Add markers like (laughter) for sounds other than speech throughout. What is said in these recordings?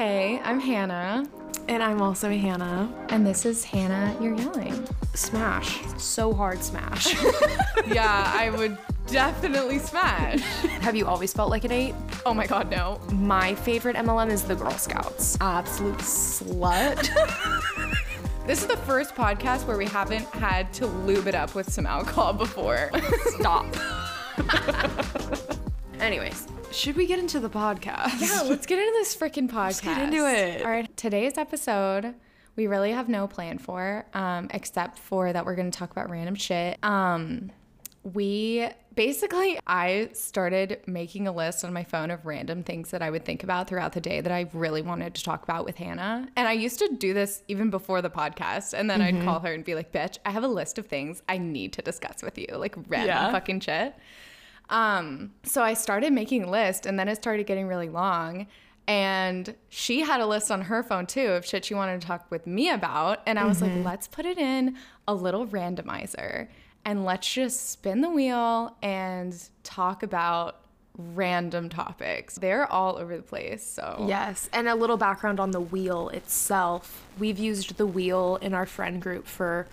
Hey, I'm Hannah, And I'm also Hannah. and this is Hannah You're Yelling. Smash. So hard smash. (laughs) Yeah, I would definitely smash. Have you always felt like an eight? Oh my god, no. My favorite MLM is the Girl Scouts. Absolute slut. (laughs) (laughs) This is the first podcast where we haven't had to lube it up with some alcohol before. Stop. Anyways, should we get into the podcast? yeah, let's get into this freaking (laughs) podcast. get into it. All right, today's episode we really have no plan for, um, except for that we're gonna talk about random shit. Um, we basically I started making a list on my phone of random things that I would think about throughout the day that I really wanted to talk about with Hannah. And I used to do this even before the podcast. And then I'd call her and be like, bitch, I have a list of things I need to discuss with you. Like random Yeah. fucking shit. Um, so I started making a list and then it started getting really long. And she had a list on her phone too of shit she wanted to talk with me about. And I was like, let's put it in a little randomizer and let's just spin the wheel and talk about random topics. They're all over the place. So Yes, and a little background on the wheel itself. We've used the wheel in our friend group for,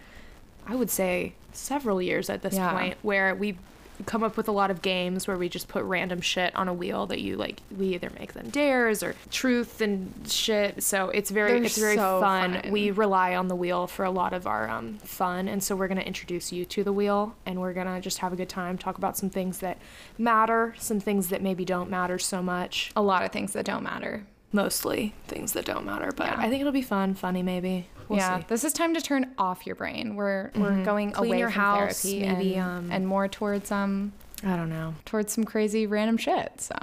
I would say, several years at this Yeah. point, where we come up with a lot of games where we just put random shit on a wheel that you like. We either make them dares or truth and shit. So it's very, They're it's very so fun. fun. We rely on the wheel for a lot of our um, fun, and so we're gonna introduce you to the wheel, and we're gonna just have a good time, talk about some things that matter, some things that maybe don't matter so much a lot of things that don't matter. Mostly things that don't matter but Yeah. i think it'll be fun funny maybe we'll yeah, see this is time to turn off your brain. We're we're going Clean away your from house, therapy maybe, and, um, and more towards um i don't know towards some crazy random shit. So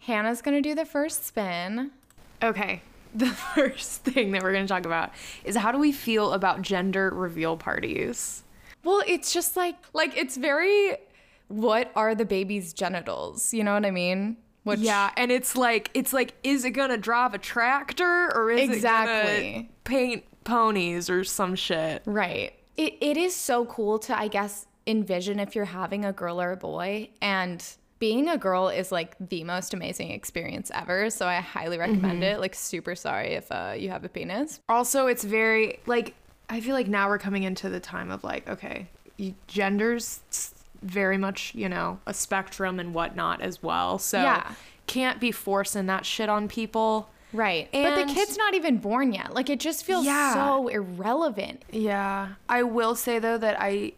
Hannah's gonna do the first spin. okay (laughs) the first thing that we're going to talk about is how do we feel about gender reveal parties Well, it's just like like it's very what are the baby's genitals? You know what I mean? Which, yeah and it's like it's like is it gonna drive a tractor or is it gonna paint ponies or some shit Right. It it is so cool to I guess envision if you're having a girl or a boy and being a girl is like the most amazing experience ever. So I highly recommend it. Like super sorry if uh, you have a penis. also it's very like i feel like now we're coming into the time of like okay you, genders s- very much you know a spectrum and whatnot as well so Yeah. can't be forcing that shit on people Right. but the kid's not even born yet. Like it just feels Yeah. so irrelevant. yeah i will say though that i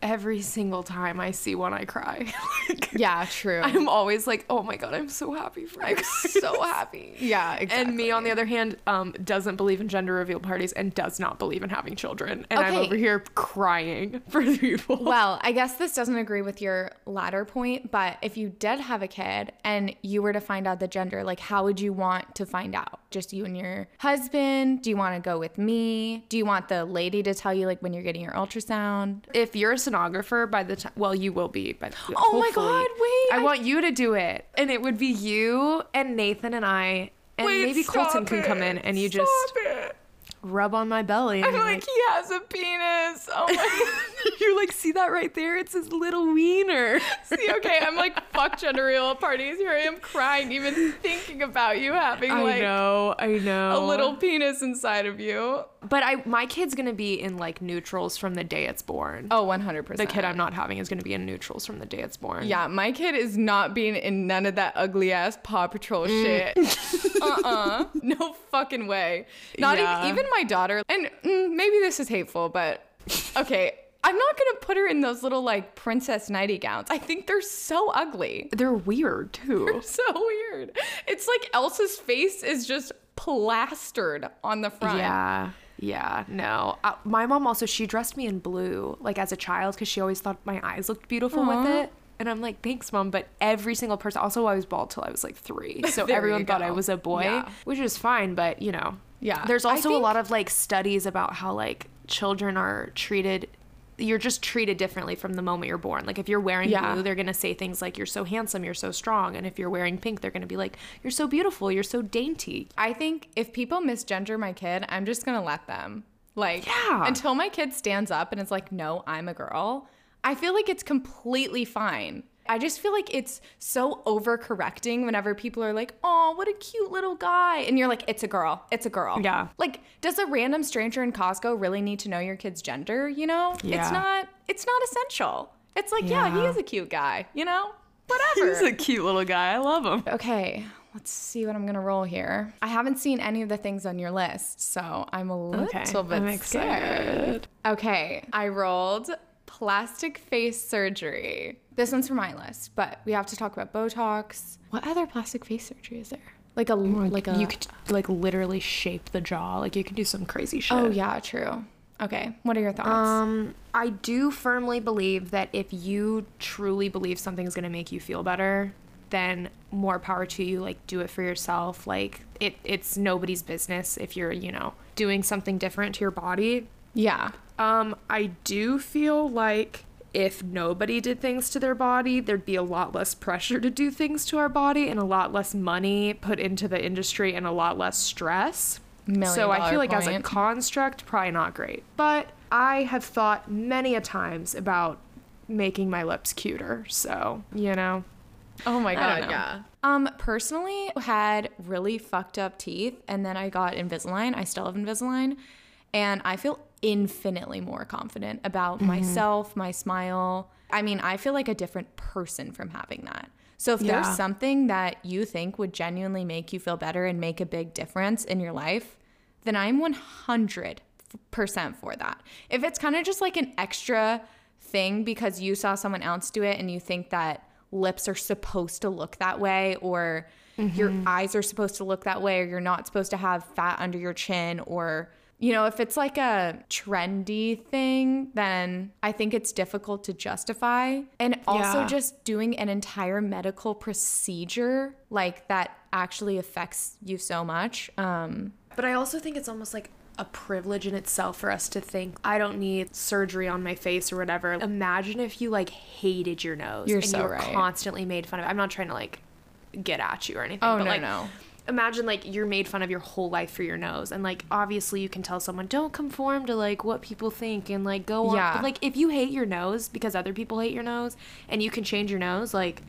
every single time i see one i cry (laughs) Like, Yeah, true. i'm always like oh my god i'm so happy for you I'm so (laughs) happy. Yeah, exactly. And me, on the other hand, um, doesn't believe in gender reveal parties and does not believe in having children. And I'm over here crying (laughs) for the people. Well, I guess this doesn't agree with your latter point, but if you did have a kid and you were to find out the gender, like how would you want to find out? Just you and your husband? Do you want to go with me? Do you want the lady to tell you like when you're getting your ultrasound? if you're a sonographer by the time, well, you will be. By Oh my God, wait, I, I- want you to do it, and it would be you and Nathan and I, and Wait, maybe Colton can come in, and you just it. rub on my belly. And I'm you're like, he has a penis. Oh my (laughs) (laughs) you like see that right there? It's his little wiener. (laughs) See, okay, I'm like, fuck gender reveal parties. Here I am crying, even thinking about you having like I like know, I know. a little penis inside of you. but I my kid's gonna be in like neutrals from the day it's born. Oh, 100%. the kid I'm not having is gonna be in neutrals from the day it's born. Yeah, my kid is not being in none of that ugly ass Paw Patrol shit. (laughs) uh uh No fucking way. Not Yeah. even, even my daughter. And mm, maybe this is hateful, but okay. I'm not gonna put her in those little like princess nighty gowns. I think they're so ugly. they're weird too. (laughs) They're So weird. It's like Elsa's face is just plastered on the front. Yeah. Yeah, no. Uh, my mom also she dressed me in blue like as a child because she always thought my eyes looked beautiful with it. And I'm like, thanks, mom. But every single person, also, I was bald till I was like three, (laughs) so everyone thought I was a boy, Yeah. which is fine. But you know, Yeah, There's also a lot of like studies about how like children are treated. You're just treated differently from the moment you're born. Like if you're wearing Yeah. blue, they're gonna say things like "You're so handsome, you're so strong," and if you're wearing pink, they're gonna be like "You're so beautiful, you're so dainty." I think if people misgender my kid, I'm just gonna let them. Like, Yeah. until my kid stands up and is like, no, I'm a girl, I feel like it's completely fine. I just feel like it's so overcorrecting whenever people are like, oh, what a cute little guy. And you're like, it's a girl. It's a girl. Yeah. Like, does a random stranger in Costco really need to know your kid's gender? You know? It's not, it's not essential. It's like, yeah, he is a cute guy, you know? (laughs) Whatever. He's a cute little guy. I love him. Okay, let's see what I'm gonna roll here. I haven't seen any of the things on your list, so I'm a little Okay, bit I'm scared. excited. Okay, I rolled plastic face surgery. This one's for my list, but we have to talk about Botox. What other plastic face surgery is there? Like a like a you could like literally shape the jaw. Like you could do some crazy shit. Oh yeah, true. Okay, what are your thoughts? Um, I do firmly believe that if you truly believe something is going to make you feel better, then more power to you. Like, do it for yourself. Like, it it's nobody's business if you're, you know, doing something different to your body. yeah. Um, I do feel like if nobody did things to their body, there'd be a lot less pressure to do things to our body and a lot less money put into the industry and a lot less stress. Million so I feel like as a construct, probably not great. But I have thought many a times about making my lips cuter. So, you know. Oh my god, yeah. Um, personally, had really fucked up teeth, and then I got Invisalign. I still have Invisalign, and I feel infinitely more confident about Mm-hmm. myself, my smile. I mean, I feel like a different person from having that. So if Yeah. there's something that you think would genuinely make you feel better and make a big difference in your life, then I'm 100% for that. If it's kind of just like an extra thing because you saw someone else do it and you think that lips are supposed to look that way or your eyes are supposed to look that way or you're not supposed to have fat under your chin or you know if it's like a trendy thing then i think it's difficult to justify and also Yeah. just doing an entire medical procedure like that actually affects you so much um But I also think it's almost like a privilege in itself for us to think I don't need surgery on my face or whatever. Imagine if you like hated your nose You're and so you were right. constantly made fun of. I'm not trying to like get at you or anything. Oh, but no, like, no. Imagine like you're made fun of your whole life for your nose, and like obviously you can tell someone don't conform to like what people think and like go on. Yeah. But like if you hate your nose because other people hate your nose, and you can change your nose, like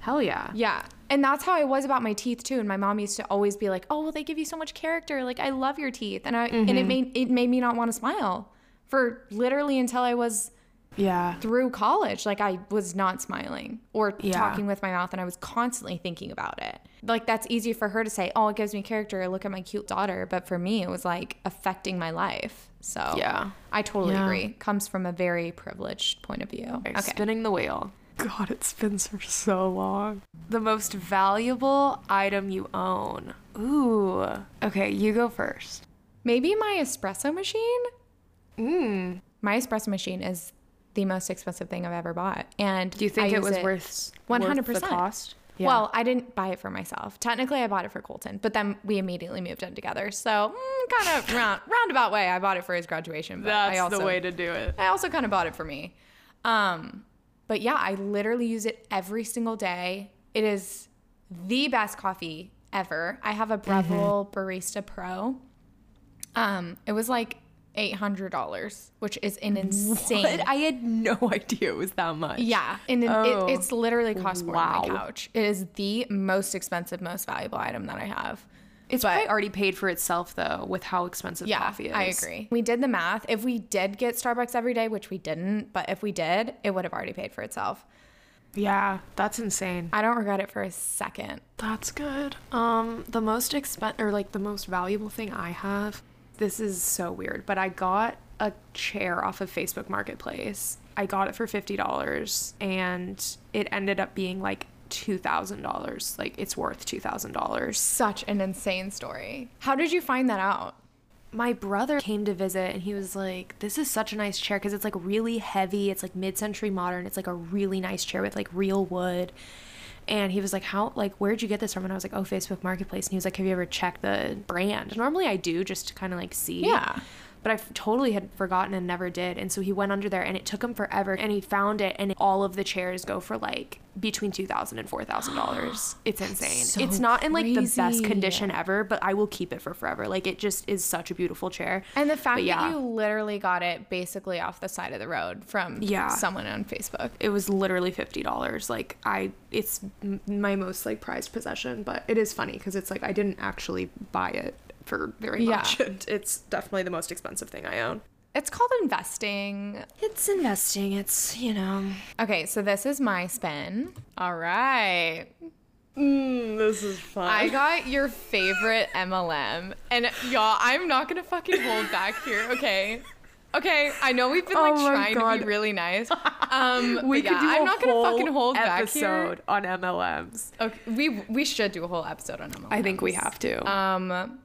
hell yeah. Yeah. And that's how I was about my teeth too. And my mom used to always be like, "Oh, well, they give you so much character. Like, I love your teeth." And I and it mm-hmm. made it made me not want to smile for literally until I was Yeah. through college. Like, I was not smiling or Yeah. talking with my mouth, and I was constantly thinking about it. Like, that's easy for her to say, "Oh, it gives me character. Look at my cute daughter." But for me, it was like affecting my life. So Yeah. I totally Yeah. agree. Comes from a very privileged point of view. Okay. Okay. Spinning the wheel. God, it spins for so long. The most valuable item you own. Ooh. Okay, you go first. Maybe my espresso machine. Mm. My espresso machine is the most expensive thing I've ever bought. And Do you think I it use was worth One worth hundred the percent cost? Well, I didn't buy it for myself. Technically, I bought it for Colton, but then we immediately moved in together. So, mm, kind of round, roundabout way, I bought it for his graduation. But that's I also, the way to do it. I also kind of bought it for me. Um, but yeah, I literally use it every single day. It is the best coffee ever. I have a Breville Barista Pro. Um, it was like eight hundred dollars, which is an insane. I had no (laughs) idea it was that much. Yeah, and it, Oh. it, it's literally cost more Wow. than my couch. It is the most expensive, most valuable item that I have. It's But- probably already paid for itself though, with how expensive Yeah, coffee is. I agree. We did the math. If we did get Starbucks every day, which we didn't, but if we did, it would have already paid for itself. Yeah, that's insane. I don't regret it for a second. That's good. Um, the most expen or like the most valuable thing I have. This is so weird, but I got a chair off of Facebook Marketplace. I got it for fifty dollars, and it ended up being like two thousand dollars. Like it's worth two thousand dollars. Such an insane story. How did you find that out? my brother came to visit and he was like this is such a nice chair because it's like really heavy it's like mid-century modern it's like a really nice chair with like real wood and he was like how like where'd you get this from? And i was like oh facebook marketplace. And he was like have you ever checked the brand? Normally i do just to kind of like see Yeah. But I totally had forgotten and never did. And so he went under there and it took him forever and he found it and all of the chairs go for like between $2,000 and $4,000. (gasps) It's insane. so it's not in like the best condition ever, but I will keep it for forever. Like it just is such a beautiful chair. And the fact yeah. that you literally got it basically off the side of the road from Yeah. someone on Facebook. it was literally fifty dollars. Like I, it's m- my most like prized possession. But it is funny because it's like I didn't actually buy it for very Yeah. much. (laughs) And it's definitely the most expensive thing I own. It's called investing. It's investing. It's you know. Okay, so this is my spin. All right. Mm, this is fun. I (laughs) got your favorite MLM. And y'all, I'm not gonna fucking hold back here, okay? Okay, I know we've been like Oh my trying to be really nice. (laughs) Um, we could yeah, do I'm a not gonna whole fucking hold back episode here. on MLMs. Okay, we we should do a whole episode on MLMs. I think we have to. Um,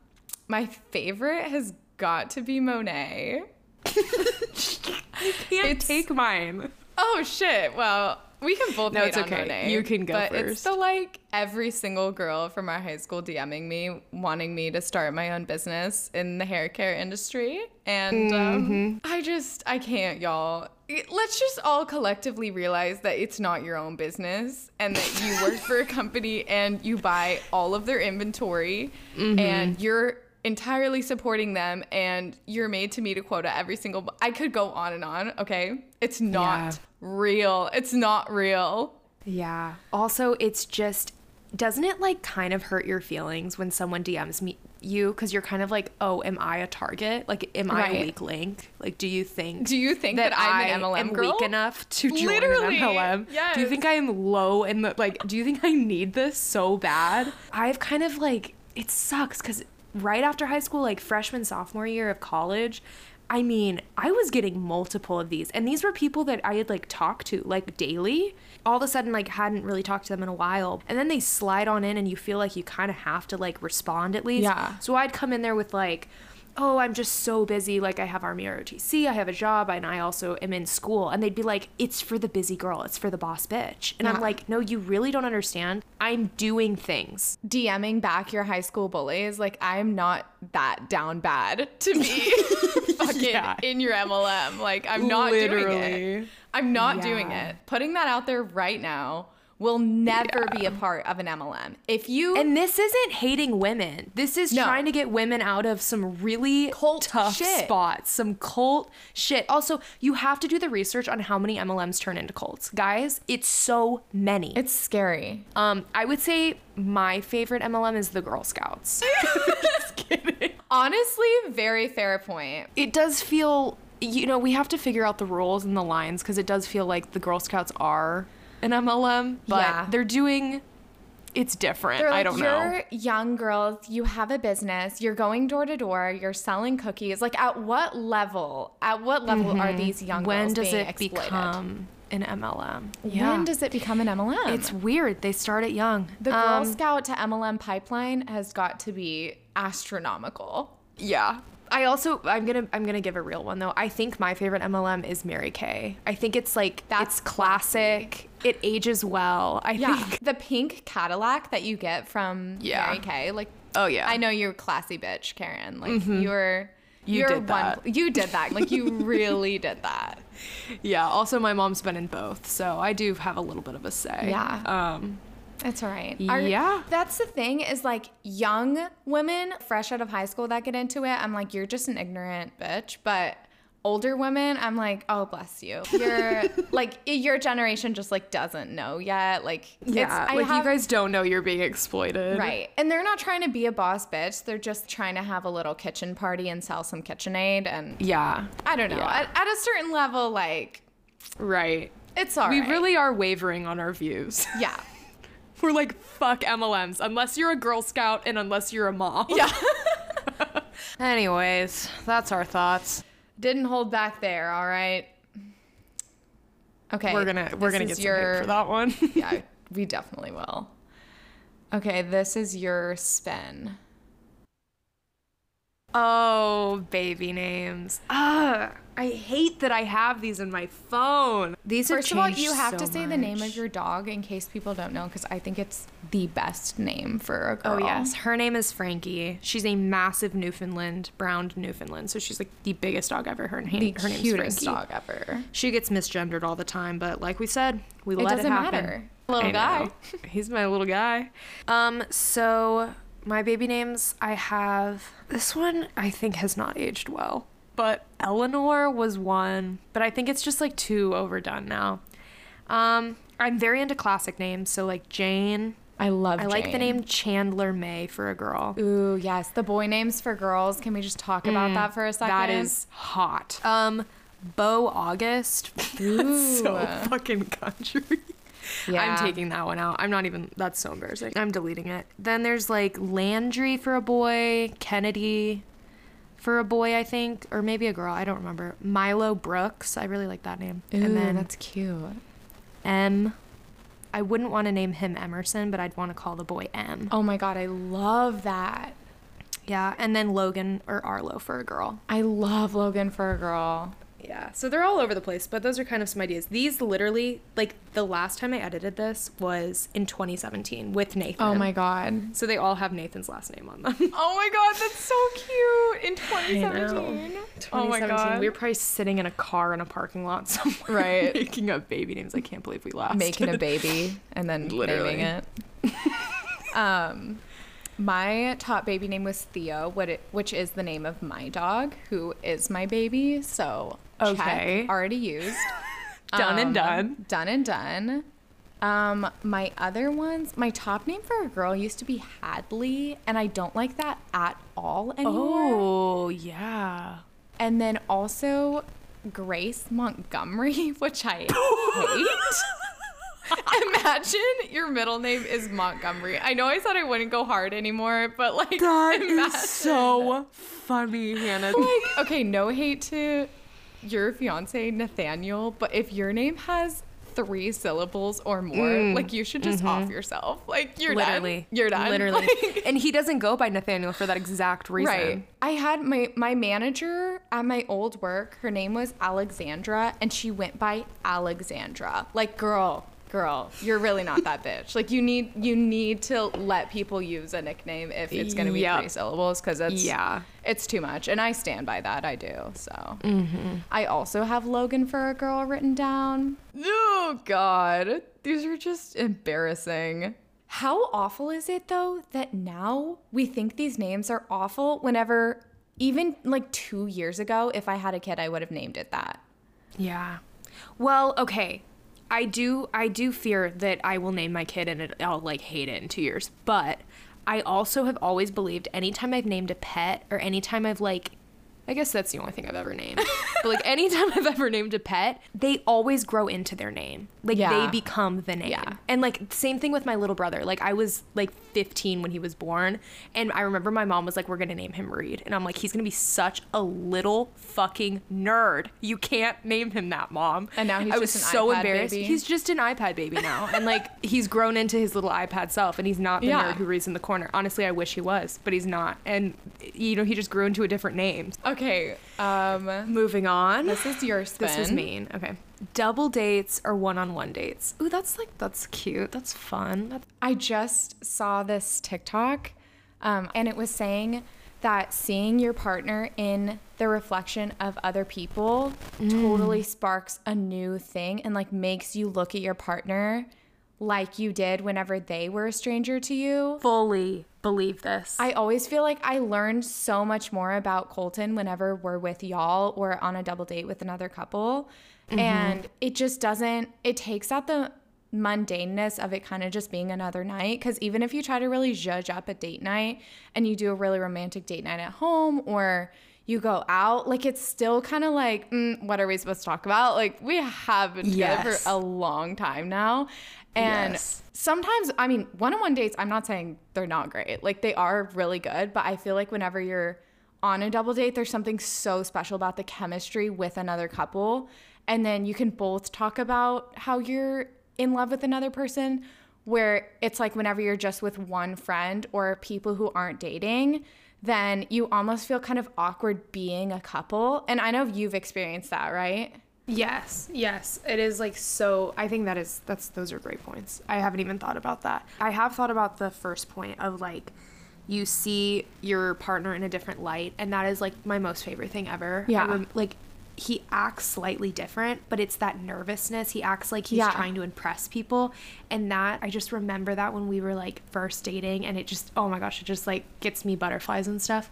my favorite has got to be Monat. (laughs) can't it's- take mine. Oh shit! Well, we can both. No, it's okay. Monat, You can go but It's the like every single girl from our high school DMing me, wanting me to start my own business in the hair care industry, and um, Mm-hmm. I just I can't, y'all. Let's just all collectively realize that it's not your own business, and that you work for a (laughs) company and you buy all of their inventory, Mm-hmm. and you're entirely supporting them and you're made to meet a quota every single I could go on and on, okay? It's not Yeah. real. It's not real. Yeah. Also, it's just doesn't it like kind of hurt your feelings when someone DMs me you because you're kind of like, oh, am I a target? Like, am I Right. a weak link? Like, do you think? Do you think that, I'm an MLM am girl? weak enough to join Literally, an MLM? Do you think I am low in the like? Do you think I need this so bad? I've kind of like it sucks because right after high school, like freshman sophomore year of college. I mean, I was getting multiple of these, and these were people that I had like talked to like daily. All of a sudden, like hadn't really talked to them in a while, and then they slide on in, and you feel like you kind of have to like respond at least. Yeah. So I'd come in there with like, oh, I'm just so busy. Like I have Army ROTC, I have a job, and I also am in school. And they'd be like, it's for the busy girl, it's for the boss bitch. And Yeah. I'm like, no, you really don't understand. I'm doing things. DMing back your high school bullies, like I'm not that down bad to be (laughs) fucking Yeah. in your MLM. Like I'm not doing it. I'm not doing it. Putting that out there right now will never be a part of an MLM. If you And this isn't hating women. This is No. trying to get women out of some really Cult tough shit. spots, some cult shit. Also, you have to do the research on how many MLMs turn into cults. Guys, it's so many. it's scary. Um, I would say my favorite MLM is the Girl Scouts. (laughs) (laughs) Just kidding. Honestly, very fair point. It does feel, you know, we have to figure out the rules and the lines because it does feel like the Girl Scouts are an MLM, but Yeah. they're doing. It's different. Like, I don't you're know. young girls, you have a business, you're going door to door, you're selling cookies. Like, at what level? At what level are these young Mm-hmm. When girls does being it exploited? become an MLM? Yeah. When does it become an MLM? It's weird. They start it young. the Girl Um, Scout to MLM pipeline has got to be astronomical. Yeah. I also I'm gonna I'm gonna give a real one though. I think my favorite MLM is Mary Kay. I think it's like That's it's classic. It ages well. I Yeah, think. the pink Cadillac that you get from Yeah. Mary Kay, like Oh yeah. I know you're a classy bitch, Karen. Like you're You you're did one that. you did that. Like you (laughs) really did that. Yeah. Also, my mom's been in both, so I do have a little bit of a say. Yeah. Um. It's all right. Yeah. That's the thing is like young women fresh out of high school that get into it, I'm like, you're just an ignorant bitch. But older women, I'm like, oh, bless you. (laughs) You're like, your generation just like doesn't know yet. Like, Yeah. I like have- you guys don't know you're being exploited. Right. And they're not trying to be a boss bitch. They're just trying to have a little kitchen party and sell some KitchenAid. And Yeah. I don't know. Yeah. At, at a certain level, like, Right. it's all we right. really are wavering on our views. Yeah. (laughs) We're like, fuck MLMs, unless you're a Girl Scout and unless you're a mom. Yeah. (laughs) Anyways, that's our thoughts. Didn't hold back there. All right. Okay. We're gonna we're gonna is get some your, hate for that one. (laughs) yeah, we definitely will. Okay, this is your spin. Oh, baby names. Ah, I hate that I have these in my phone. These First of all, you have so to say the name of your dog in case people don't know, because I think it's the best name for a girl. Oh yes, her name is Frankie. She's a massive Newfoundland, brown Newfoundland. So she's like the biggest dog ever. Her name, the her name's cutest Frankie. dog ever. She gets misgendered all the time, but like we said, we let doesn't it happen. matter. Little I guy. know. (laughs) He's my little guy. Um, so my baby names, I have this one. I think has not aged well, but Eleanor was one, but I think it's just like too overdone now. Um, I'm very into classic names, so like Jane. I love. I like the name Chandler May for a girl. Ooh, yes, the boy names for girls. Can we just talk about that for a second? Mm, That is hot. Um, Bo August. (laughs) that's so fucking country. Yeah. I'm taking that one out. I'm not even. That's so embarrassing. I'm deleting it. Then there's like Landry for a boy, Kennedy for a boy, I think, or maybe a girl. I don't remember. Milo Brooks. I really like that name. Ooh, and then that's cute. M. I wouldn't want to name him Emerson, but I'd want to call the boy M. Oh my god, I love that. Yeah, and then Logan or Arlo for a girl. I love Logan for a girl. Yeah, so they're all over the place, but those are kind of some ideas. These literally, like the last time I edited this was in 2017 with Nathan. Oh my god. So they all have Nathan's last name on them. (laughs) Oh my god, that's so cute in 2017. Oh my god. We were probably sitting in a car in a parking lot somewhere, Right. (laughs) making up baby names. I can't believe we laughed. making a baby and then Literally. naming it. (laughs) um, my top baby name was Theo, what it, which is the name of my dog, who is my baby. So check, Okay. already used, (laughs) Done and Um, done. done and done. Um, my other ones, my top name for a girl used to be Hadley, and I don't like that at all anymore. Oh yeah. And then also Grace Montgomery, (laughs) which I (laughs) hate. Imagine your middle name is Montgomery. I know I said I wouldn't go hard anymore, but like imagine. so funny, Hannah. like okay, no hate to your fiance Nathaniel, but if your name has three syllables or more, like you should just off yourself. Like you're Mm. Mm-hmm. Literally, done. You're done. Literally, (laughs) Like- and he doesn't go by Nathaniel for that exact reason. Right. I had my my manager at my old work. Her name was Alexandra, and she went by Alexandra. Like, girl, girl, you're really not that bitch. Like, you need you need to let people use a nickname if it's gonna be Yep. three syllables, because it's Yeah. it's too much, and I stand by that. I do. So, Mm-hmm. I also have Logan for a girl written down. Oh God, these are just embarrassing. How awful is it though that now we think these names are awful whenever even like 2 years ago if I had a kid I would have named it that. Yeah. Well, okay. I do I do fear that I will name my kid and it, I'll like hate it in 2 years. But I also have always believed anytime I've named a pet or anytime I've like I guess that's the only thing I've ever named. (laughs) but like anytime I've ever named a pet, they always grow into their name. Like Yeah. they become the name. Yeah. And like same thing with my little brother. Like I was like 15 when he was born, and I remember my mom was like, "We're gonna name him Reed," and I'm like, "He's gonna be such a little fucking nerd. You can't name him that, mom." And now he's I was just an so iPad embarrassed. baby. He's just an iPad baby now, and like (laughs) he's grown into his little iPad self, and he's not the Yeah. nerd who reads in the corner. Honestly, I wish he was, but he's not. And you know, he just grew into a different name. Okay, um Moving on. this is your spin. This was mean. Okay. Double dates or one-on-one dates. Ooh, that's like that's cute. That's fun. That's I just saw this TikTok, um, and it was saying that seeing your partner in the reflection of other people totally sparks a new thing and like makes you look at your partner like you did whenever they were a stranger to you. fully believe this. I always feel like I learned so much more about Colton whenever we're with y'all or on a double date with another couple. Mm-hmm. And it just doesn't, it takes out the mundaneness of it kind of just being another night. Because even if you try to really judge up a date night and you do a really romantic date night at home or you go out, like it's still kind of like, mm, what are we supposed to talk about? Like we have been together Yes. for a long time now. And Yes. sometimes, I mean, one on one dates, I'm not saying they're not great. Like they are really good, but I feel like whenever you're on a double date, there's something so special about the chemistry with another couple. And then you can both talk about how you're in love with another person, where it's like whenever you're just with one friend or people who aren't dating, then you almost feel kind of awkward being a couple. And I know you've experienced that, right? Yes, yes. It is like so I think that is that's those are great points. I haven't even thought about that. I have thought about the first point of like you see your partner in a different light and that is like my most favorite thing ever. Yeah. rem- like he acts slightly different, but it's that nervousness. He acts like he's Yeah. trying to impress people. And that I just remember that when we were like first dating and it just oh my gosh, it just like gets me butterflies and stuff.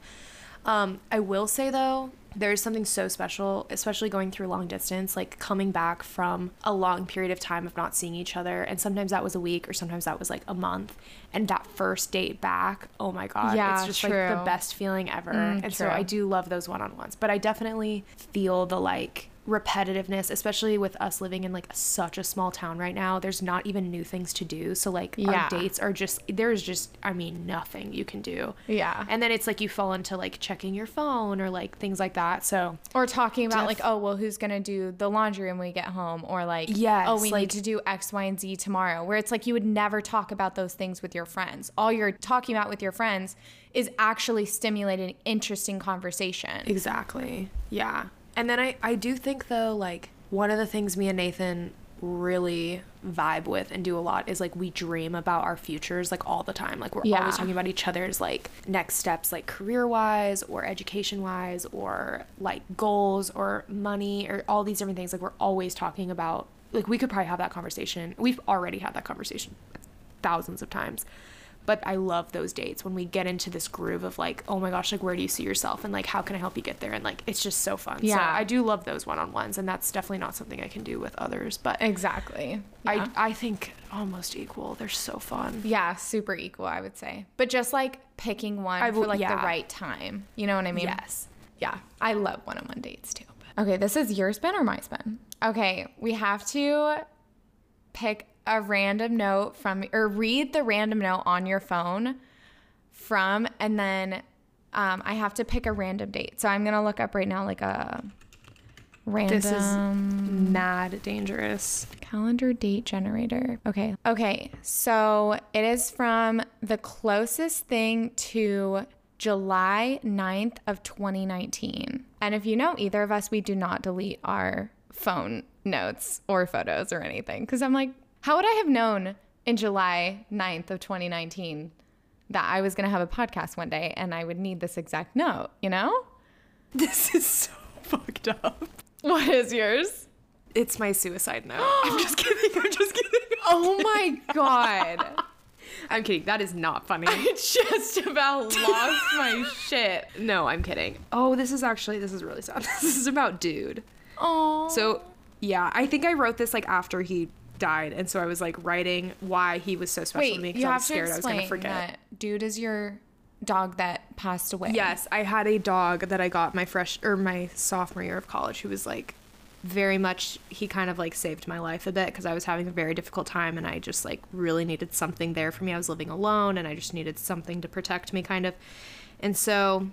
Um, I will say though, there's something so special, especially going through long distance, like coming back from a long period of time of not seeing each other. And sometimes that was a week or sometimes that was like a month. And that first date back, oh my God, Yeah, it's just like the best feeling ever. Mm, and so. I do love those one on ones. But I definitely feel the like repetitiveness, especially with us living in like such a small town right now. There's not even new things to do. So like Yeah. our dates are just, there's just, I mean, nothing you can do. Yeah. And then it's like you fall into like checking your phone or like things like that. So Or talking about Def- like, oh, well, who's gonna do the laundry when we get home? Or like, Yes, oh, we like- need to do X, Y, and Z tomorrow. Where it's like you would never talk about those things with your friends. All you're talking about with your friends is actually stimulating interesting conversation. exactly. Yeah. And then I, I do think though, like one of the things me and Nathan really vibe with and do a lot is like we dream about our futures like all the time. Like we're Yeah. always talking about each other's like next steps, like career wise or education wise or like goals or money or all these different things. Like we're always talking about like we could probably have that conversation. We've already had that conversation thousands of times. But I love those dates when we get into this groove of like, oh my gosh, like where do you see yourself and like how can I help you get there? And like it's just so fun. So Yeah. I do love those one on ones and that's definitely not something I can do with others. But Exactly. Yeah. I I think almost equal. They're so fun. yeah, super equal, I would say. But just like picking one I for like the right time. You know what I mean? Yes. Yeah, I love one on one dates too. Okay, this is your spin or my spin? Okay, we have to pick a random note from, or read the random note on your phone from, and then um, I have to pick a random date. So I'm to look up right now like a random This is mad dangerous. calendar date generator. Okay. Okay. So it is from the closest thing to July 9th of 2019. And if you know either of us, we do not delete our phone notes or photos or anything. Cause I'm like, how would I have known in July 9th of 2019 that I was going to have a podcast one day and I would need this exact note, you know? (laughs) This is so fucked up. What is yours? It's my suicide note. (gasps) I'm just kidding. I'm just kidding. Oh my God. (laughs) I'm kidding. That is not funny. I just about (laughs) lost my shit. No, I'm kidding. Oh, this is actually this is really sad. This is about dude. Oh. So, yeah, I think I wrote this like after he died, and so I was like writing why he was so special to me because I was scared I was gonna forget. that dude is your dog that passed away. Yes, I had a dog that I got my fresh or my sophomore year of college who was like very much he kind of like saved my life a bit because I was having a very difficult time and I just like really needed something there for me. I was living alone and I just needed something to protect me kind of. And so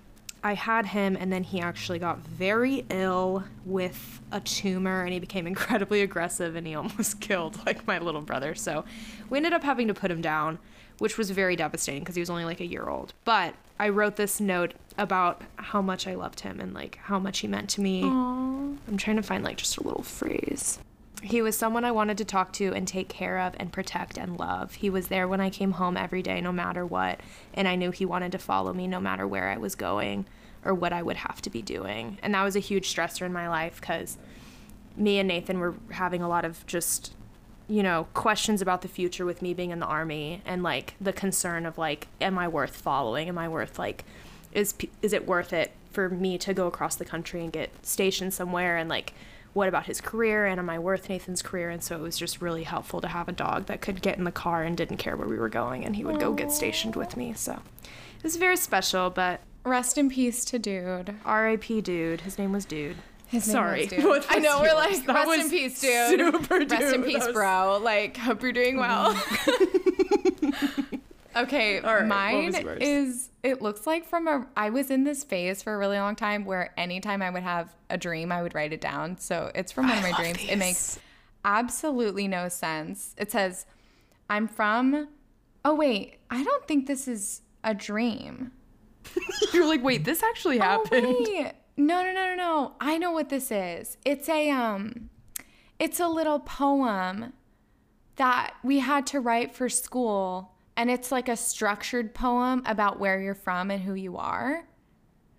I had him and then he actually got very ill with a tumor and he became (laughs) incredibly aggressive and he almost (laughs) killed like my little brother. So we ended up having to put him down, which was very devastating because he was only like a year old. But I wrote this note about how much I loved him and like how much he meant to me. I'm trying to find like just a little phrase. He was someone I wanted to talk to and take care of and protect and love. He was there when I came home every day, no matter what, and I knew he wanted to follow me no matter where I was going or what I would have to be doing. And that was a huge stressor in my life because me and Nathan were having a lot of just you know questions about the future with me being in the army and like the concern of like am I worth following am I worth like is is it worth it for me to go across the country and get stationed somewhere and like what about his career and am I worth Nathan's career and so it was just really helpful to have a dog that could get in the car and didn't care where we were going and he would go get stationed with me so it was very special but Rest in peace to dude. R.I.P. dude his name was dude His name Sorry. was Dude. (laughs) What I know we're like That rest in peace, dude. super dude. Rest in peace, was- bro. Like hope you're doing well. (laughs) (laughs) okay, All right, mine is it looks like from a I was in this phase for a really long time where anytime I would have a dream, I would write it down. So it's from one of my dreams. It makes absolutely no sense. It says, I'm from Oh wait, I don't think this is a dream. (laughs) You're like, wait, this actually Oh, happened. wait. No, no, no, no, no. I know what this is. It's a um it's a little poem that we had to write for school and it's like a structured poem about where you're from and who you are.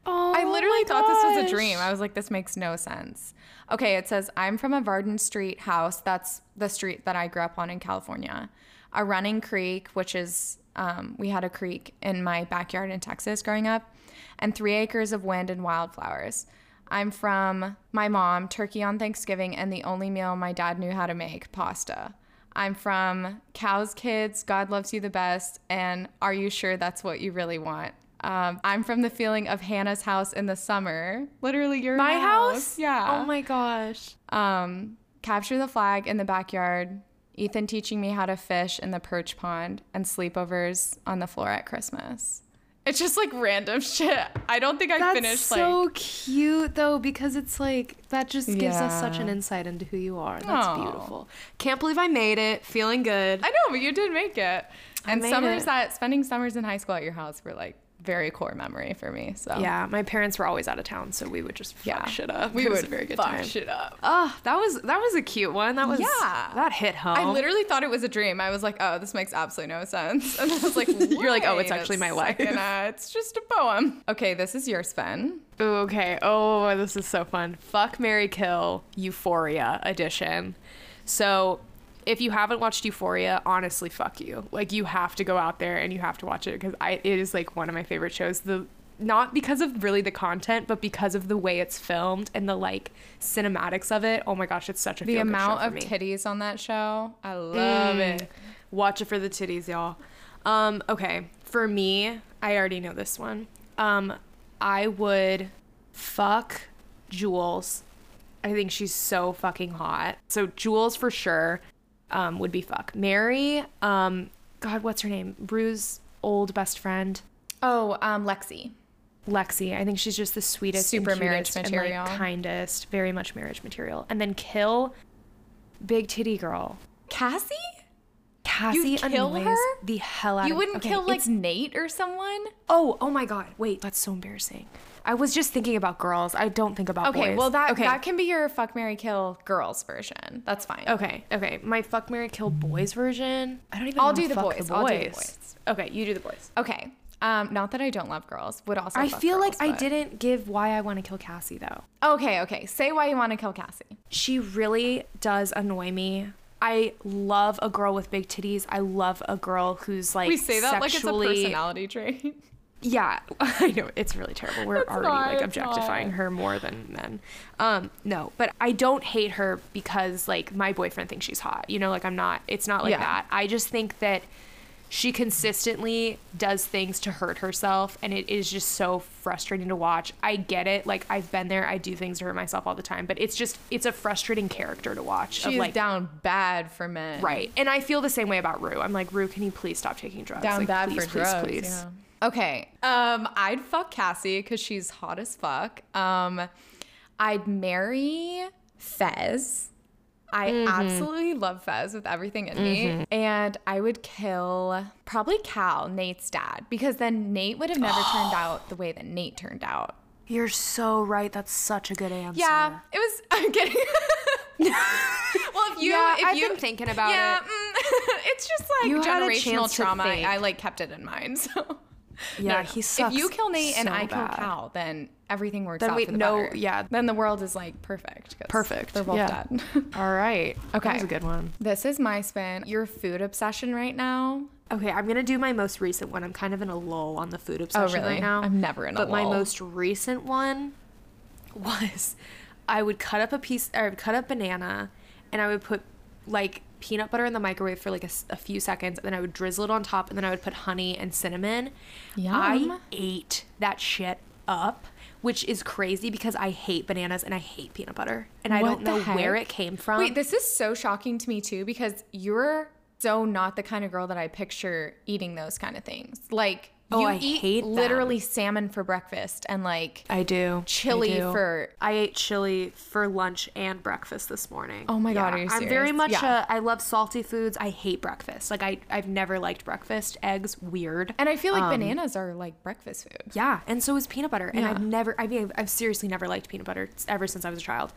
Oh, I literally thought this was a dream. I was like, this makes no sense. Okay, it says, I'm from a Varden Street house. That's the street that I grew up on in California. A running creek, which is, um, we had a creek in my backyard in Texas growing up, and three acres of wind and wildflowers. I'm from my mom, turkey on Thanksgiving, and the only meal my dad knew how to make pasta. I'm from Cows Kids, God Loves You the Best, and Are You Sure That's What You Really Want? Um, I'm from the feeling of Hannah's house in the summer. Literally, your My house? Yeah. Oh my gosh. Um, capture the flag in the backyard. Ethan teaching me how to fish in the perch pond and sleepovers on the floor at Christmas. It's just like random (laughs) shit. I don't think I That's finished so like. cute though, because it's like that just gives us such an insight into who you are. That's Aw. beautiful. Can't believe I made it. Feeling good. I know, but you did make it. And made summers it. that spending summers in high school at your house were like very core memory for me. So Yeah, my parents were always out of town, so we would just fuck yeah, shit up. We it was would a very good fuck time. shit up. Oh, that was that was a cute one. That was Yeah. That hit home. I literally thought it was a dream. I was like, oh, this makes absolutely no sense. And I was like, (laughs) You're like, oh, it's actually my life." second, uh, it's just a poem. Okay, this is yours, spin. Ooh, okay. Oh, this is so fun. Fuck Mary Kill Euphoria edition. So, if you haven't watched Euphoria, honestly, fuck you. Like you have to go out there and you have to watch it because I it is like one of my favorite shows. The not because of really the content, but because of the way it's filmed and the like cinematics of it. Oh my gosh, it's such a The amount of me. titties on that show, I love Mm. it. Watch it for the titties, y'all. Um, okay, for me, I already know this one. Um, I would fuck Jules. I think she's so fucking hot. So Jules for sure um, would be fuck. Mary, um, God, what's her name? Rue's old best friend. Oh, um, Lexi. Lexi. I think she's just the sweetest, Super marriage material. and like kindest, very much marriage material. And then kill big titty girl. Cassie? Cassie you kill her? the hell out You wouldn't okay, kill like Nate or someone? oh oh my god wait that's so embarrassing. I was just thinking about girls. I don't think about Okay, boys. Okay, well that okay that can be your fuck Mary Kill girls version. That's fine. okay okay my fuck Mary kill boys version. I don't even. I'll do the fuck boys. I'll do the boys. Okay, you do the boys. Okay. Um, not that I don't love girls. Would also. I feel girls, like I didn't give why I want to kill Cassie though. Okay, okay. Say why you want to kill Cassie. She really does annoy me. I love a girl with big titties. I love a girl who's like We say that like it's a personality trait. (laughs) Yeah, (laughs) I know it's really terrible. We're It's already not, like objectifying not. her more than men. Um, no, but I don't hate her because like my boyfriend thinks she's hot. You know, like I'm not. It's not like Yeah. that. I just think that she consistently does things to hurt herself, and it is just so frustrating to watch. I get it. Like I've been there. I do things to hurt myself all the time, but it's just it's a frustrating character to watch. of, She's like down bad for men. right, and I feel the same way about Rue. I'm like Rue, can you please stop taking drugs? Down Like, bad please, for please, drugs. please. yeah. Okay. Um, I'd fuck Cassie because she's hot as fuck. Um, I'd marry Fez. I Mm-hmm. absolutely love Fez with everything in me. And I would kill probably Cal, Nate's dad, because then Nate would have never turned (gasps) out the way that Nate turned out. You're so right. That's such a good answer. Yeah, it was. (laughs) I'm kidding. (laughs) well, if you, Yeah, if I've you, been thinking about yeah, it. mm, (laughs) it's just like You generational trauma. I like kept it in mind. So Yeah, No, he sucks. If you kill Nate and so I kill bad. Cal, then everything works Then out we- for the no, better. yeah. Then the world is like perfect. Perfect, They're both yeah. dead. (laughs) All right. Okay. That was a good one. this is my spin. Your food obsession right now. Okay, I'm gonna do my most recent one. I'm kind of in a lull on the food oh, obsession Oh, really? right now. I'm never in a lull. But my most recent one was I would cut up a piece or I would cut up banana and I would put like peanut butter in the microwave for like a few seconds and then I would drizzle it on top and then I would put honey and cinnamon. I ate that shit up, which is crazy because I hate bananas and I hate peanut butter. And I don't know the where it came from. Wait, this is so shocking to me too because you're so not the kind of girl that I picture eating those kind of things. Like Oh, you I eat hate them. literally salmon for breakfast and like I do. chili I do. for I ate chili for lunch and breakfast this morning. Oh my God, are you I'm very much. Yeah. Uh, I love salty foods. I hate breakfast. Like I, I've never liked breakfast. Eggs, weird. and I feel like Um, bananas are like breakfast food. Yeah, and so is peanut butter. And Yeah. I've never, I mean, I've seriously never liked peanut butter ever since I was a child.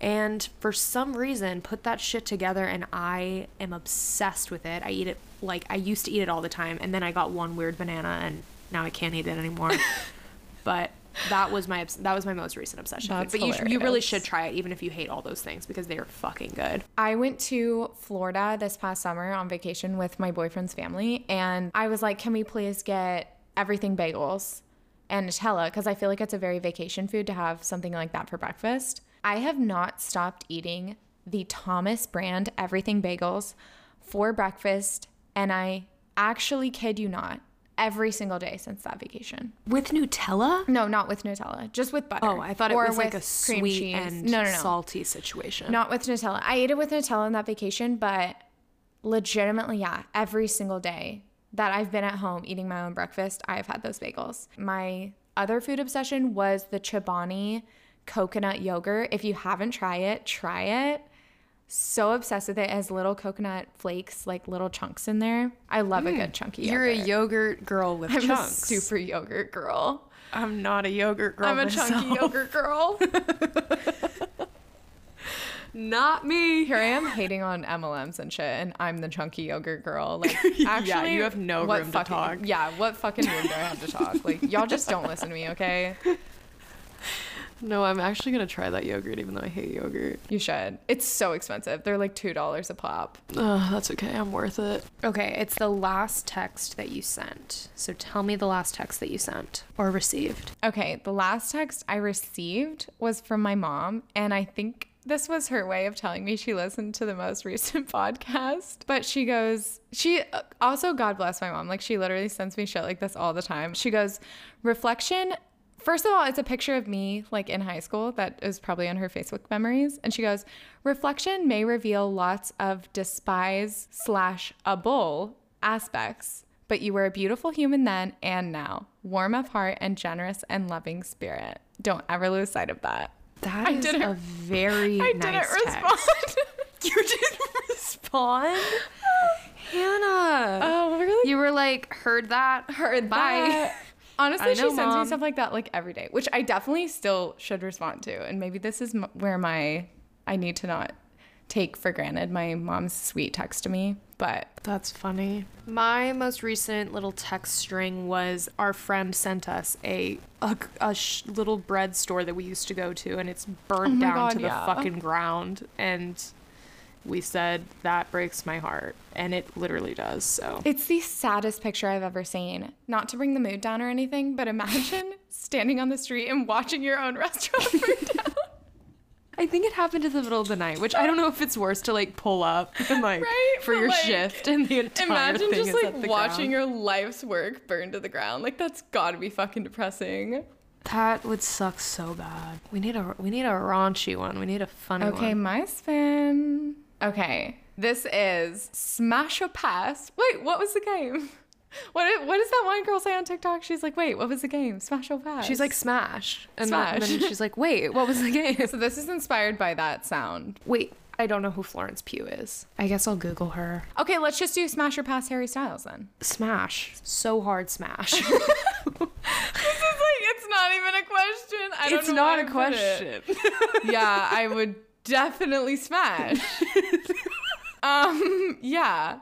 And for some reason, put that shit together, and I am obsessed with it. I eat it like I used to eat it all the time, and then I got one weird banana, and now I can't eat it anymore. (laughs) but that was my that was my most recent obsession. That's but you, you really should try it, even if you hate all those things, because they are fucking good. I went to Florida this past summer on vacation with my boyfriend's family, and I was like, "Can we please get everything bagels and Nutella?" Because I feel like it's a very vacation food to have something like that for breakfast. I have not stopped eating the Thomas brand everything bagels for breakfast, and I actually kid you not, every single day since that vacation. With Nutella? No, not with Nutella, just with butter. Oh, I thought it was like a cream sweet cheese. and no, no, no. salty situation. Not with Nutella. I ate it with Nutella on that vacation, but legitimately, yeah, every single day that I've been at home eating my own breakfast, I've had those bagels. My other food obsession was the Chobani coconut yogurt. If you haven't tried it, try it. So obsessed with it. It has little coconut flakes, like little chunks in there. I love a good mm. chunky yogurt. You're a yogurt. girl with (laughs) I'm chunks. a super yogurt girl. I'm not a yogurt girl. I'm a chunky yogurt girl. (laughs) Not me. Here I am hating on MLMs and shit, and I'm the chunky yogurt girl. (laughs) Like, actually, yeah, you have no room to talk. Yeah, what fucking room do I have to talk? Like, y'all just don't listen to me, okay? No, I'm actually gonna try that yogurt, even though I hate yogurt. You should. It's so expensive. They're like two dollars a pop. Oh, that's okay. I'm worth it. Okay, it's the last text that you sent. So tell me the last text that you sent or received. Okay, the last text I received was from my mom, and I think this was her way of telling me she listened to the most (laughs) recent podcast. But she goes, she uh, also, God bless my mom, like she literally sends me shit like this all the time. She goes, reflection. First of all, it's a picture of me like in high school that is probably on her Facebook memories. And she goes, reflection may reveal lots of despise slash a bull aspects but you were a beautiful human then and now, warm of heart and generous and loving spirit. Don't ever lose sight of that. That I is didn't- a very (laughs) I nice didn't text. respond. (laughs) You didn't respond, (laughs) Hannah. oh, really? you were like, heard that, heard Bye. that. Honestly, I she know, sends me stuff like that like every day, which I definitely still should respond to. And maybe this is m- where my I need to not take for granted my mom's sweet text to me. But That's funny. My most recent little text string was our friend sent us a a, a sh- little bread store that we used to go to, and it's burned Oh down God, to the yeah. fucking ground. And we said that breaks my heart, and it literally does. So it's the saddest picture I've ever seen. Not to bring the mood down or anything, but imagine (laughs) standing on the street and watching your own (laughs) restaurant burn down. I think it happened in the middle of the night, which I don't know if it's worse to like pull up (laughs) and like Right? for But, your like, shift and the entire Imagine thing just is like at the watching ground. your life's work burn to the ground. Like that's got to be fucking depressing. That would suck so bad. We need a we need a raunchy one. We need a funny Okay, one. Okay, my spin. Okay, this is Smash or Pass. Wait, what was the game? (laughs) What what does that one girl say on TikTok? She's like, wait, what was the game? Smash or Pass. She's like smash, and, then- and then she's like, wait, what was the (laughs) game? so this is inspired by that sound. Wait, I don't know who Florence Pugh is. I guess I'll Google her. Okay, let's just do Smash or Pass Harry Styles then. Smash, so hard smash. (laughs) This is like it's not even a question. I don't it's know not a put it. question. yeah, I would definitely smash. (laughs) um, yeah.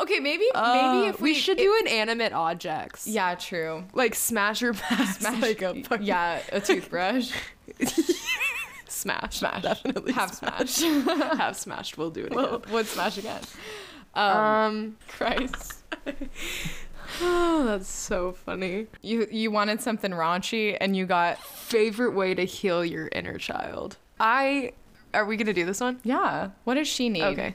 Okay, maybe maybe if we, we, should do inanimate objects. Yeah, true. like smash or pass. Smash like a fucking yeah, a toothbrush. (laughs) smash. Smash. Definitely Have smash. (laughs) Have smashed. We'll do it Well, again. would smash again. Um, Um. Christ. Oh, that's so funny. You you wanted something raunchy and you got Favorite way to heal your inner child. I. Are we gonna do this one? yeah. What does she need? Okay.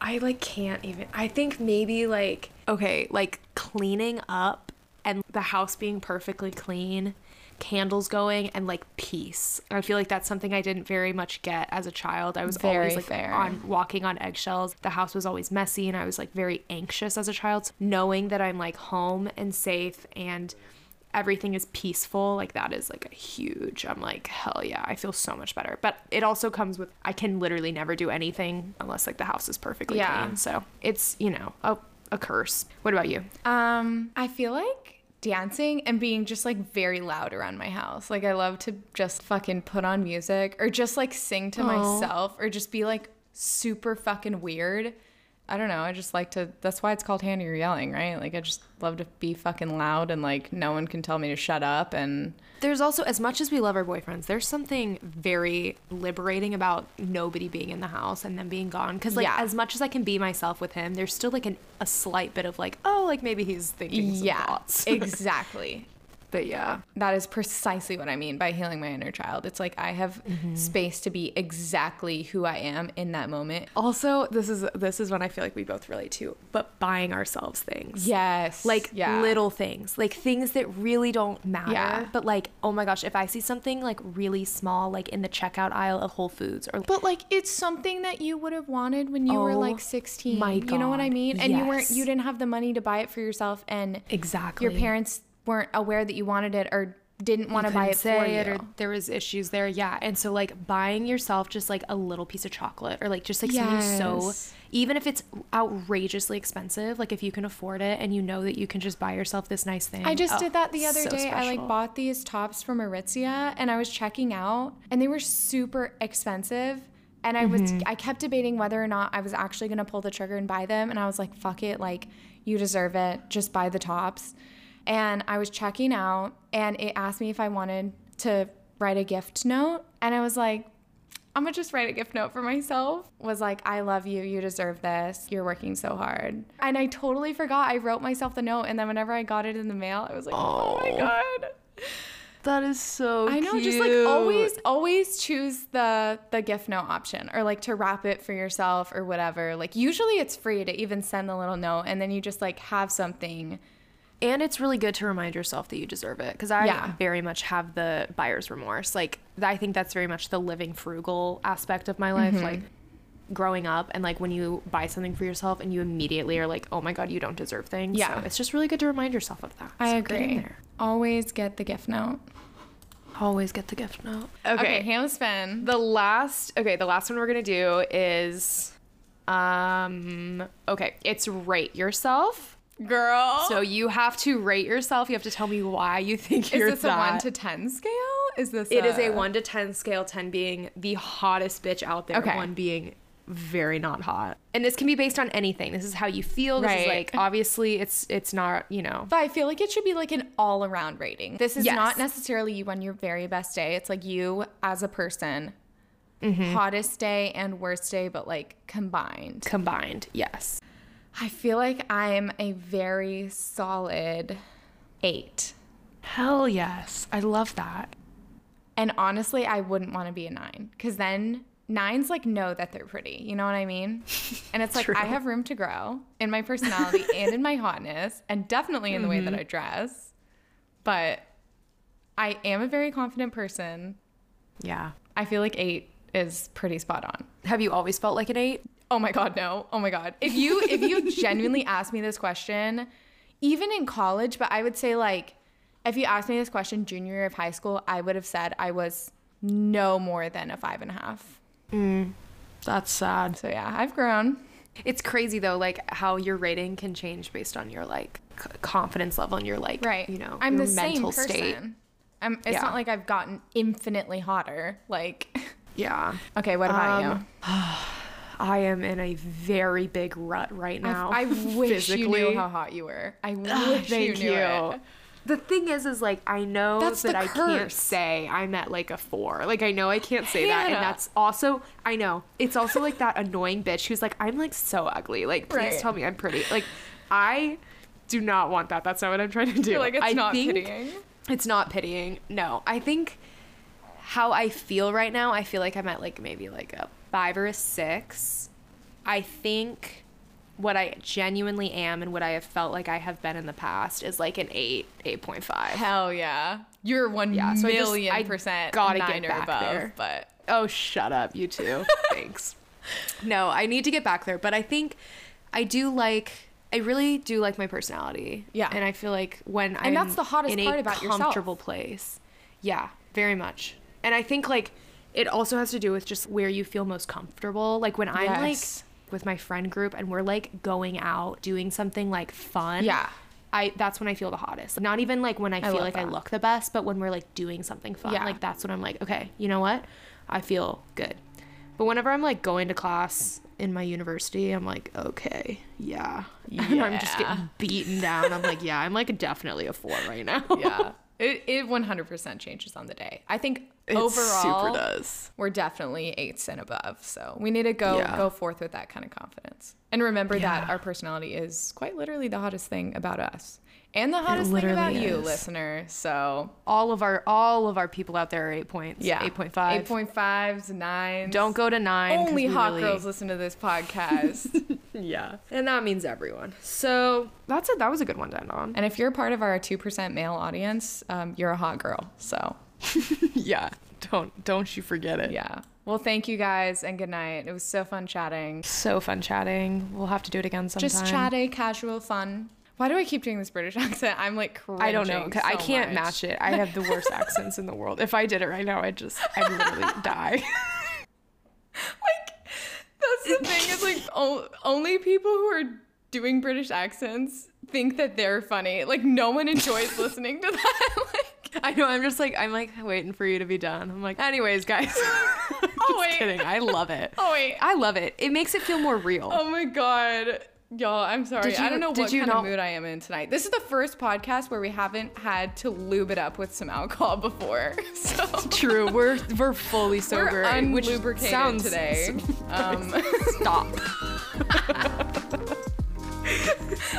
I like can't even. I think maybe like okay, like cleaning up and the house being perfectly clean candles going and like peace. I feel like that's something I didn't very much get as a child. I was Very always like fair. on walking on eggshells. The house was always messy and I was like very anxious as a child. So knowing that I'm like home and safe and everything is peaceful, like that is like a huge. I'm like, hell yeah, I feel so much better. But it also comes with I can literally never do anything unless like the house is perfectly Yeah. clean. So it's, you know, a, a curse. What about you? Um, I feel like dancing and being just like very loud around my house. Like I love to just fucking put on music or just like sing to myself or just be like super fucking weird. I don't know. I just like to. That's why it's called Hannah You're Yelling, right? Like I just love to be fucking loud and like no one can tell me to shut up and There's also, as much as we love our boyfriends, there's something very liberating about nobody being in the house and them being gone. Because, like, Yeah. as much as I can be myself with him, there's still like an, a slight bit of like, oh, like maybe he's thinking some yeah, thoughts. (laughs) exactly. But yeah, That is precisely what I mean by healing my inner child. It's like I have mm-hmm. space to be exactly who I am in that moment. Also, this is this is when I feel like we both relate to, but buying ourselves things. Yes. Like yeah. little things, like things that really don't matter. Yeah. But like, oh my gosh, if I see something like really small, like in the checkout aisle of Whole Foods, or But like it's something that you would have wanted when you were Oh like 16. my You know what I mean? And you weren't you didn't have the money to buy it for yourself and exactly your parents weren't aware that you wanted it or didn't want to buy it for you. or there was issues there yeah and so like buying yourself just like a little piece of chocolate or like just like something so even if it's outrageously expensive like if you can afford it and you know that you can just buy yourself this nice thing I just oh, did that the other so day. I like bought these tops from Aritzia and I was checking out and they were super expensive. And I was Mm-hmm. I kept debating whether or not I was actually gonna pull the trigger and buy them. And I was like, fuck it, like you deserve it. Just buy the tops. And I was checking out and it asked me if I wanted to write a gift note. And I was like, I'm gonna just write a gift note for myself. Was like, I love you. You deserve this. You're working so hard. And I totally forgot. I wrote myself the note, and then whenever I got it in the mail, I was like, oh, my Oh. god. that is so I know. Just like always, always choose the the gift note option, or like to wrap it for yourself or whatever. Like usually it's free to even send the little note, and then you just like have something. And it's really good to remind yourself that you deserve it because i Yeah. very much have the buyer's remorse like i think that's very much the living frugal aspect of my life Mm-hmm. like growing up and like when you buy something for yourself and you immediately are like oh my god you don't deserve things Yeah. so it's just really good to remind yourself of that I So get agree. there. Always get the gift note. always get the gift note Okay, Hannah spin. the last okay the last one we're gonna do is um okay it's rate yourself Girl. so you have to rate yourself you have to tell me why you think is you're this that. a one to ten scale? Is this? It is a 1 to 10 scale, 10 being the hottest bitch out there, Okay. 1 being very not hot. And this can be based on anything. This is how you feel. This is Right. like obviously it's it's not, you know. But I feel like it should be like an all around rating. This is Yes. not necessarily you on your very best day. It's like you as a person, mm-hmm. hottest day and worst day, but like combined. combined. Yes. I feel like I'm a very solid eight. Hell yes. I love that. And honestly, I wouldn't want to be a nine because then nines like know that they're pretty. You know what I mean? (laughs) And it's like I have room to grow in my personality (laughs) and in my hotness and definitely in the way that mm-hmm. I dress. But I am a very confident person. Yeah. I feel like eight is pretty spot on. Have you always felt like an 8? Oh my god, no. Oh my god. If you if you genuinely asked me this question, even in college, but I would say like if you asked me this question junior year of high school, I would have said I was no more than a five and a half. That's sad. So yeah, I've grown. It's crazy though like how your rating can change based on your like c- confidence level and your like, Right. you know, I'm the mental same person. state. I'm, it's Yeah. not like I've gotten infinitely hotter. Like, Yeah. okay, what about Um, I am in a very big rut right now. I, I (laughs) wish you knew how hot you were. I wish Ugh, you knew it. The thing is, is like I know That's that I can't say I'm at like a four. Like I know I can't say that, and that's also I know it's also like that annoying bitch who's like I'm like so ugly. Like please Right. tell me I'm pretty. Like I do not want that. That's not what I'm trying to do. You're like it's I not pitying. It's not pitying. No, I think how I feel right now, I feel like I'm at like maybe like a five or a six. I think what I genuinely am and what I have felt like I have been in the past is like an eight, eight point five. Hell yeah. You're one Yeah, so I just- million I percent gotta get back above, there. but Oh, shut up, you too. (laughs) Thanks. No, I need to get back there, but I think I do like. I really do like my personality. Yeah. and I feel like when I'm that's the hottest in part a about yourself. comfortable place. Yeah, very much. And I think like it also has to do with just where you feel most comfortable. Like when I'm Yes. like with my friend group and we're like going out doing something like fun. Yeah. I that's when I feel the hottest. Not even like when I feel love like I look the best, but when we're like doing something fun. Yeah. Like that's when I'm like, okay, you know what? I feel good. But whenever I'm like going to class in my university, I'm like, okay, yeah. And (laughs) I'm just getting beaten down. I'm like, yeah, I'm like definitely a four right now. yeah, (laughs) it it 100% changes on the day. I think It overall super does. we're definitely eights and above. So we need to go Yeah. go forth with that kind of confidence. And remember that our personality is quite literally the hottest thing about us. And the hottest thing about literally you, listener. So All of our all of our people out there are eight points. yeah. Eight point five. 8.5s, 9s. Don't go to nine. only hot really- girls listen to this podcast. (laughs) Yeah. And that means everyone. So that's it. that was a good one to end on. and if you're part of our 2% male audience, um, you're a hot girl. So (laughs) yeah. Don't don't you forget it. yeah. Well, thank you guys and good night. It was so fun chatting. So fun chatting. We'll have to do it again sometime. Just chatty, casual fun. Why do I keep doing this British (laughs) accent? I'm like I don't know. 'cause I can't much. match it. I have the worst (laughs) accents in the world. If I did it right now, I'd just, I'd literally (laughs) die. Like that's the thing is like o- only people who are doing British accents think that they're funny. Like no one enjoys listening to that. like I know. I'm just like, I'm like waiting for you to be done. I'm like, anyways, guys. Oh, just Oh, wait. kidding. I love it. oh wait. I love it. It makes it feel more real. Oh my god. Y'all, I'm sorry. Did I don't know what you kind not- of mood I am in tonight. This is the first podcast where we haven't had to lube it up with some alcohol (laughs) before. (laughs) So True. We're we're fully sober, we're which unlubricated sounds today. Um, (laughs) Stop.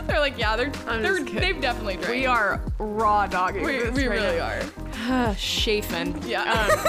they're like, yeah, they're, they're they've definitely drank. We are raw dogging. We, this we right really now. are. (sighs) Chafing. Yeah.